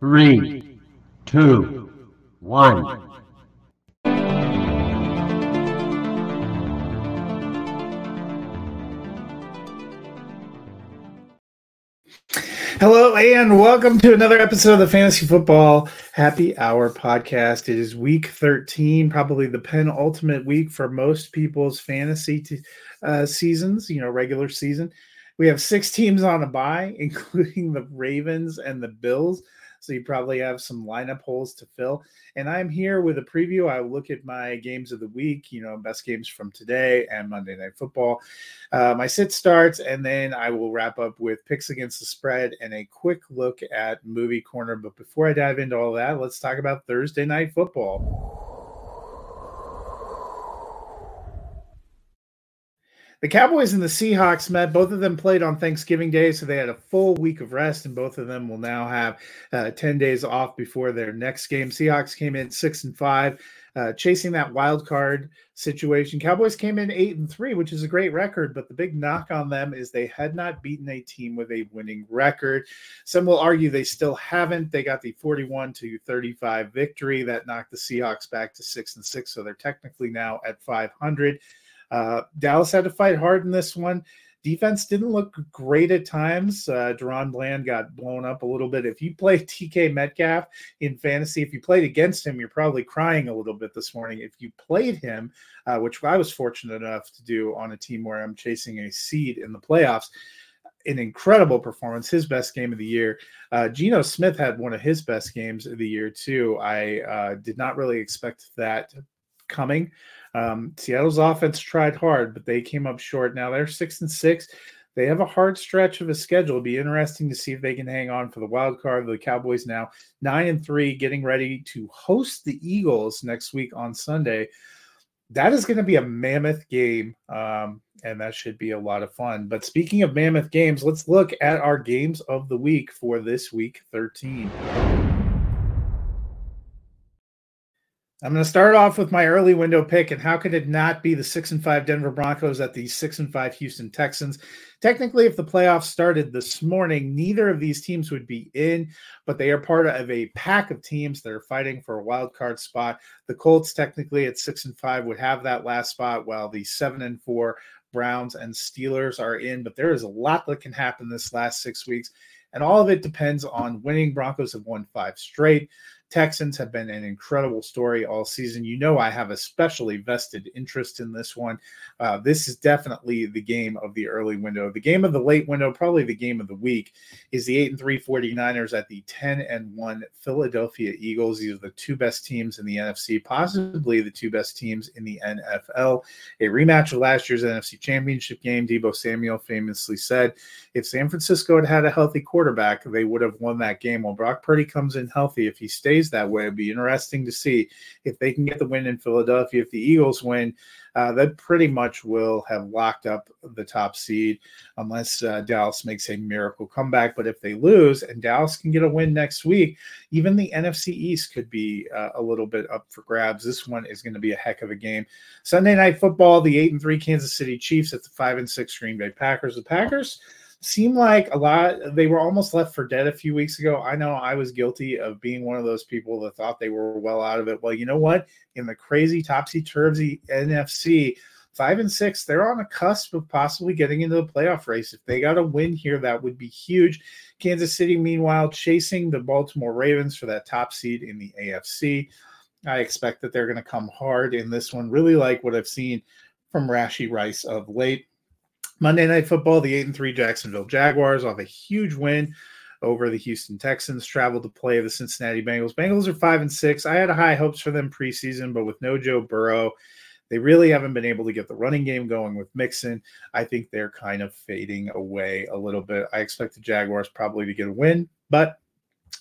Three, two, one. Hello and welcome to another episode of the Fantasy Football Happy Hour podcast. It is week 13, probably the penultimate week for most people's fantasy t- uh, seasons, you know, regular season. We have six teams on a bye, including the Ravens and the Bills. So you probably have some lineup holes to fill. And I'm here with a preview. I look at my games of the week, you know, best games from today and Monday Night Football. Uh, my sit starts, and then I will wrap up with picks against the spread and a quick look at movie corner. But before I dive into all that, let's talk about Thursday Night Football. The Cowboys and the Seahawks met. Both of them played on Thanksgiving Day, so they had a full week of rest, and both of them will now have uh, 10 days off before their next game. Seahawks came in six and five, uh, chasing that wild card situation. Cowboys came in eight and three, which is a great record, but the big knock on them is they had not beaten a team with a winning record. Some will argue they still haven't. They got the 41 to 35 victory that knocked the Seahawks back to six and six, so they're technically now at 500. Uh, Dallas had to fight hard in this one. Defense didn't look great at times. Uh, DaRon Bland got blown up a little bit. If you play DK Metcalf in fantasy, if you played against him, you're probably crying a little bit this morning. If you played him, uh, which I was fortunate enough to do on a team where I'm chasing a seed in the playoffs, an incredible performance, his best game of the year. Uh, Geno Smith had one of his best games of the year, too. I uh, did not really expect that coming. Um, Seattle's offense tried hard, but they came up short. Now they're six and six. They have a hard stretch of a schedule. It'll be interesting to see if they can hang on for the wild card. The Cowboys now nine and three, getting ready to host the Eagles next week on Sunday. That is going to be a mammoth game, um, and that should be a lot of fun. But speaking of mammoth games, let's look at our games of the week for this week 13. I'm going to start off with my early window pick, and how could it not be the six and five Denver Broncos at the six and five Houston Texans? Technically, if the playoffs started this morning, neither of these teams would be in, but they are part of a pack of teams that are fighting for a wild card spot. The Colts, technically at six and five, would have that last spot, while the seven and four Browns and Steelers are in. But there is a lot that can happen this last six weeks, and all of it depends on winning. Broncos have won five straight. Texans have been an incredible story all season. You know, I have a specially vested interest in this one. Uh, this is definitely the game of the early window. The game of the late window, probably the game of the week, is the 8 and 3 49ers at the 10 and 1 Philadelphia Eagles. These are the two best teams in the NFC, possibly the two best teams in the NFL. A rematch of last year's NFC Championship game. Deebo Samuel famously said, if San Francisco had had a healthy quarterback, they would have won that game. Well, Brock Purdy comes in healthy. If he stays stays that way. It'd be interesting to see if they can get the win in Philadelphia. If the Eagles win, uh, that pretty much will have locked up the top seed unless uh, Dallas makes a miracle comeback. But if they lose and Dallas can get a win next week, even the NFC East could be uh, a little bit up for grabs. This one is going to be a heck of a game. Sunday night football, the eight and three Kansas City Chiefs at the five and six Green Bay Packers. The Packers seem like a lot they were almost left for dead a few weeks ago. I know I was guilty of being one of those people that thought they were well out of it. Well, you know what? In the crazy topsy turvy NFC, five and six, they're on a cusp of possibly getting into the playoff race. If they got a win here, that would be huge. Kansas City, meanwhile, chasing the Baltimore Ravens for that top seed in the AFC. I expect that they're going to come hard in this one. Really like what I've seen from Rashee Rice of late. Monday Night Football, the 8 and 3 Jacksonville Jaguars off a huge win over the Houston Texans, traveled to play the Cincinnati Bengals. Bengals are 5 and 6. I had high hopes for them preseason, but with no Joe Burrow, They really haven't been able to get the running game going with Mixon. I think they're kind of fading away a little bit. I expect the Jaguars probably to get a win, but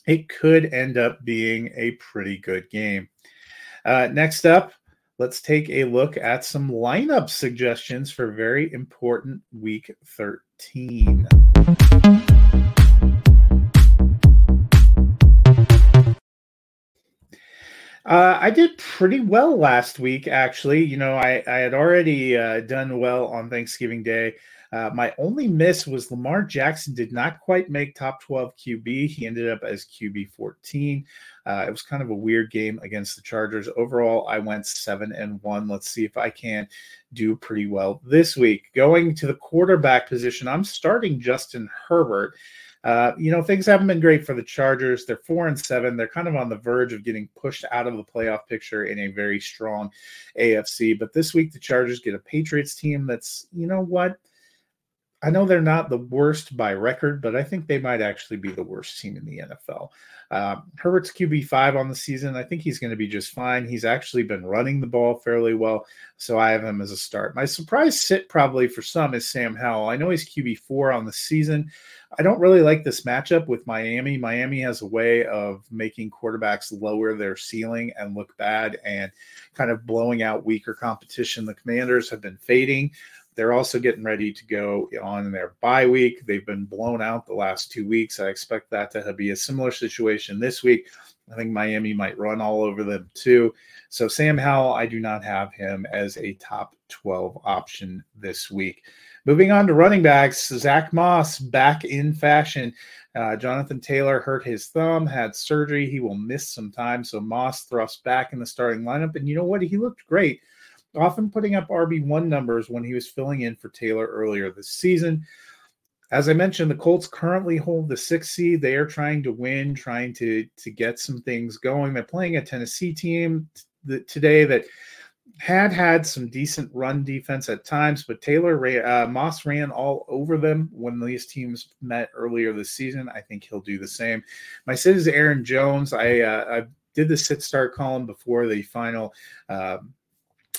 it could end up being a pretty good game. Uh, next up, let's take a look at some lineup suggestions for very important week 13. Uh, I did pretty well last week, actually. You know, I, I had already uh, done well on Thanksgiving Day. Uh, my only miss was Lamar Jackson did not quite make top 12 QB. He ended up as QB 14. Uh, it was kind of a weird game against the Chargers. Overall, I went seven and one. Let's see if I can do pretty well this week. Going to the quarterback position, I'm starting Justin Herbert. Uh, you know, things haven't been great for the Chargers. They're four and seven. They're kind of on the verge of getting pushed out of the playoff picture in a very strong AFC. But this week, the Chargers get a Patriots team that's, you know what? I know they're not the worst by record, but I think they might actually be the worst team in the NFL. Uh, Herbert's QB five on the season. I think he's going to be just fine. He's actually been running the ball fairly well, so I have him as a start. My surprise sit probably for some is Sam Howell. I know he's QB four on the season. I don't really like this matchup with Miami. Miami has a way of making quarterbacks lower their ceiling and look bad and kind of blowing out weaker competition. The Commanders have been fading. They're also getting ready to go on their bye week. They've been blown out the last two weeks. I expect that to be a similar situation this week. I think Miami might run all over them too. So, Sam Howell, I do not have him as a top 12 option this week. Moving on to running backs, Zach Moss back in fashion. Uh, Jonathan Taylor hurt his thumb, had surgery. He will miss some time. So Moss thrust back in the starting lineup. And you know what? He looked great often putting up RB1 numbers when he was filling in for Taylor earlier this season. As I mentioned, the Colts currently hold the sixth seed. They are trying to win, trying to to get some things going. They're playing a Tennessee team t- today that had had some decent run defense at times, but Taylor uh, Moss ran all over them when these teams met earlier this season. I think he'll do the same. My sit is Aaron Jones. I, uh, I did the sit start column before the final. Uh,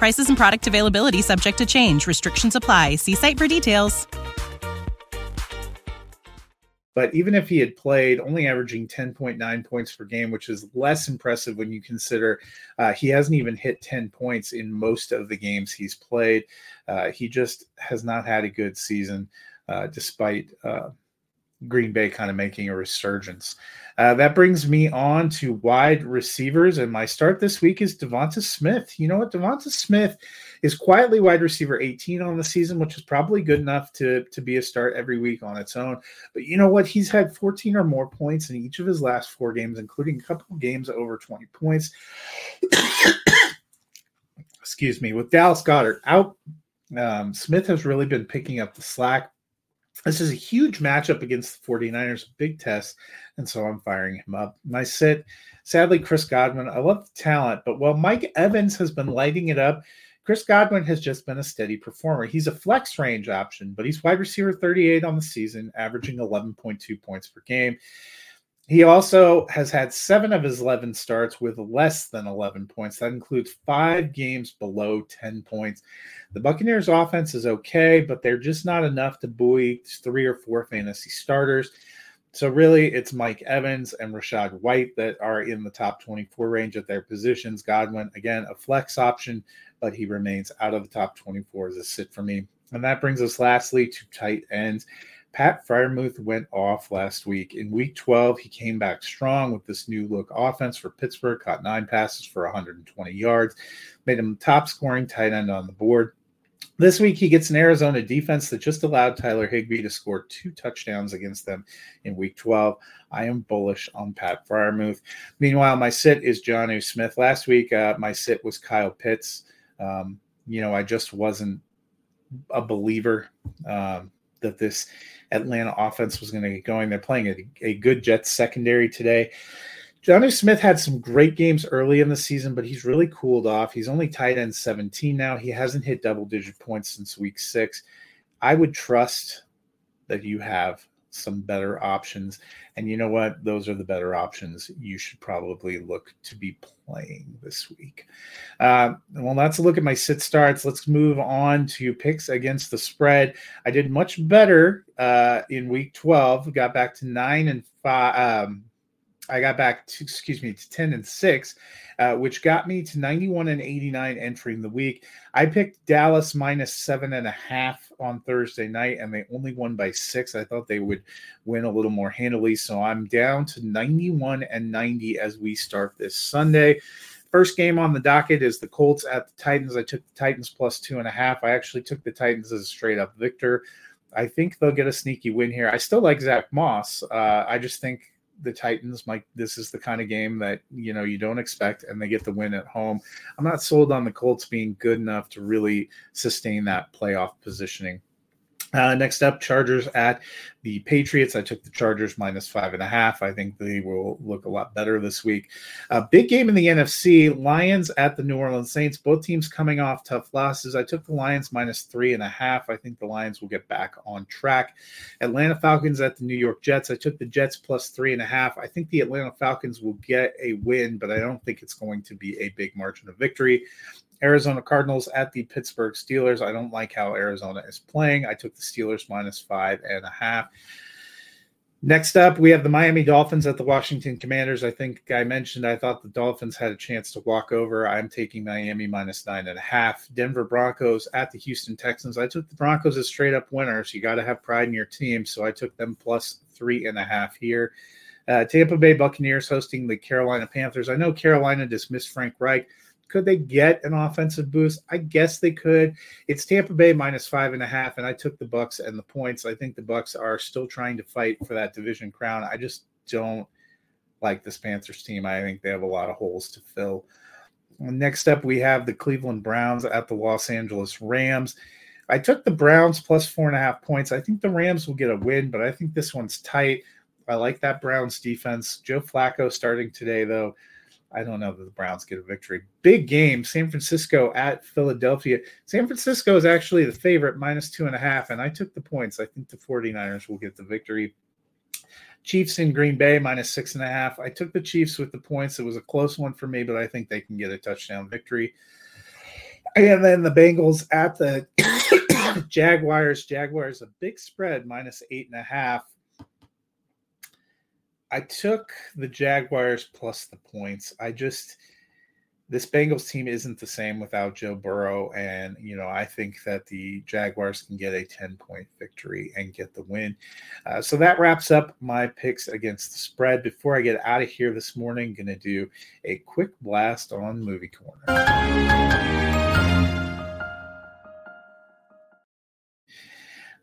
Prices and product availability subject to change. Restrictions apply. See site for details. But even if he had played, only averaging 10.9 points per game, which is less impressive when you consider uh, he hasn't even hit 10 points in most of the games he's played. Uh, he just has not had a good season, uh, despite uh, Green Bay kind of making a resurgence. Uh, that brings me on to wide receivers, and my start this week is Devonta Smith. You know what? Devonta Smith is quietly wide receiver 18 on the season, which is probably good enough to, to be a start every week on its own. But you know what? He's had 14 or more points in each of his last four games, including a couple of games over 20 points. Excuse me. With Dallas Goedert out, um, Smith has really been picking up the slack this is a huge matchup against the 49ers, big test, and so I'm firing him up. My sit, sadly, Chris Godwin. I love the talent, but while Mike Evans has been lighting it up, Chris Godwin has just been a steady performer. He's a flex range option, but he's wide receiver 38 on the season, averaging 11.2 points per game. He also has had seven of his 11 starts with less than 11 points. That includes five games below 10 points. The Buccaneers offense is okay, but they're just not enough to buoy three or four fantasy starters. So really, it's Mike Evans and Rachaad White that are in the top 24 range at their positions. Godwin, again, a flex option, but he remains out of the top 24 as a sit for me. And that brings us lastly to tight ends. Pat Freiermuth went off last week. In week 12, he came back strong with this new look offense for Pittsburgh, caught nine passes for 120 yards, made him top scoring tight end on the board. This week, he gets an Arizona defense that just allowed Tyler Higbee to score two touchdowns against them in week 12. I am bullish on Pat Freiermuth. Meanwhile, my sit is Jonnu Smith. Last week, uh, my sit was Kyle Pitts. Um, you know, I just wasn't a believer um, that this Atlanta offense was going to get going. They're playing a, a good Jets secondary today. Jonnu Smith had some great games early in the season, but he's really cooled off. He's only tight end 17 now. He hasn't hit double digit points since week six. I would trust that you have some better options. And you know what? Those are the better options you should probably look to be playing this week. Uh, well, that's a look at my sit starts. Let's move on to picks against the spread. I did much better uh, in week 12, got back to nine and five. Um, I got back to, excuse me, to 10 and 6, uh, which got me to 91 and 89 entering the week. I picked Dallas minus seven and a half on Thursday night, and they only won by six. I thought they would win a little more handily. So I'm down to 91 and 90 as we start this Sunday. First game on the docket is the Colts at the Titans. I took the Titans plus two and a half. I actually took the Titans as a straight up victor. I think they'll get a sneaky win here. I still like Zach Moss. Uh, I just think the Titans might this is the kind of game that you know you don't expect and they get the win at home. I'm not sold on the Colts being good enough to really sustain that playoff positioning. Uh, next up, Chargers at the Patriots. I took the Chargers minus five and a half. I think they will look a lot better this week. Uh, big game in the NFC Lions at the New Orleans Saints. Both teams coming off tough losses. I took the Lions minus three and a half. I think the Lions will get back on track. Atlanta Falcons at the New York Jets. I took the Jets plus three and a half. I think the Atlanta Falcons will get a win, but I don't think it's going to be a big margin of victory. Arizona Cardinals at the Pittsburgh Steelers. I don't like how Arizona is playing. I took the Steelers minus five and a half. Next up, we have the Miami Dolphins at the Washington Commanders. I think I mentioned I thought the Dolphins had a chance to walk over. I'm taking Miami minus nine and a half. Denver Broncos at the Houston Texans. I took the Broncos as straight up winners. You got to have pride in your team. So I took them plus three and a half here. Uh, Tampa Bay Buccaneers hosting the Carolina Panthers. I know Carolina dismissed Frank Reich. Could they get an offensive boost? I guess they could. It's Tampa Bay minus five and a half, and I took the Bucks and the points. I think the Bucks are still trying to fight for that division crown. I just don't like this Panthers team. I think they have a lot of holes to fill. Next up, we have the Cleveland Browns at the Los Angeles Rams. I took the Browns plus four and a half points. I think the Rams will get a win, but I think this one's tight. I like that Browns defense. Joe Flacco starting today, though. I don't know that the Browns get a victory. Big game, San Francisco at Philadelphia. San Francisco is actually the favorite, minus two and a half, and I took the points. I think the 49ers will get the victory. Chiefs in Green Bay, minus six and a half. I took the Chiefs with the points. It was a close one for me, but I think they can get a touchdown victory. And then the Bengals at the Jaguars. Jaguars, a big spread, minus eight and a half. I took the Jaguars plus the points. I just this Bengals team isn't the same without Joe Burrow, and you know I think that the Jaguars can get a ten point victory and get the win. Uh, so that wraps up my picks against the spread. Before I get out of here this morning, going to do a quick blast on Movie Corner.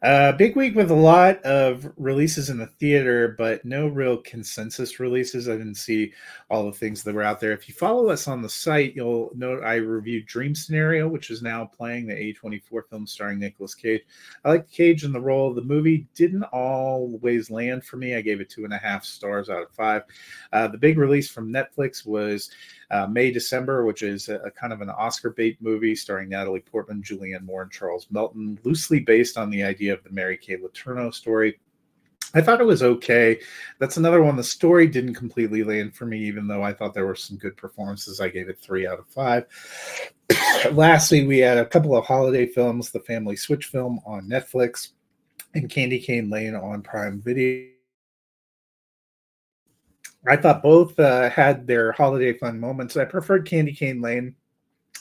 Uh, big week with a lot of releases in the theater, but no real consensus releases. I didn't see all the things that were out there. If you follow us on the site, you'll note I reviewed Dream Scenario, which is now playing the A24 film starring Nicolas Cage. I like Cage in the role. The movie didn't always land for me. I gave it two and a half stars out of five. Uh, the big release from Netflix was uh, May December, which is a, a, kind of an Oscar bait movie starring Natalie Portman, Julianne Moore, and Charles Melton, loosely based on the idea of the Mary Kay Letourneau story. I thought it was okay. That's another one. The story didn't completely land for me, even though I thought there were some good performances. I gave it three out of five. Lastly, we had a couple of holiday films the Family Switch film on Netflix and Candy Cane Lane on Prime Video. I thought both uh, had their holiday fun moments. I preferred Candy Cane Lane.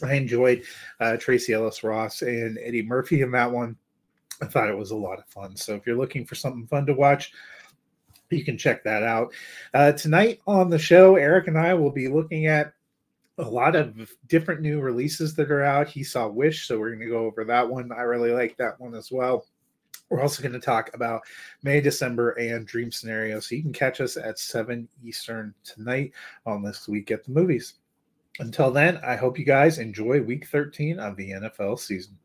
I enjoyed uh, Tracee Ellis Ross and Eddie Murphy in that one. I thought it was a lot of fun. So if you're looking for something fun to watch, you can check that out. Uh, tonight on the show, Eric and I will be looking at a lot of different new releases that are out. He saw Wish, so we're going to go over that one. I really like that one as well. We're also going to talk about May, December, and Dream Scenario. So you can catch us at 7 Eastern tonight on this week at the movies. Until then, I hope you guys enjoy week 13 of the NFL season.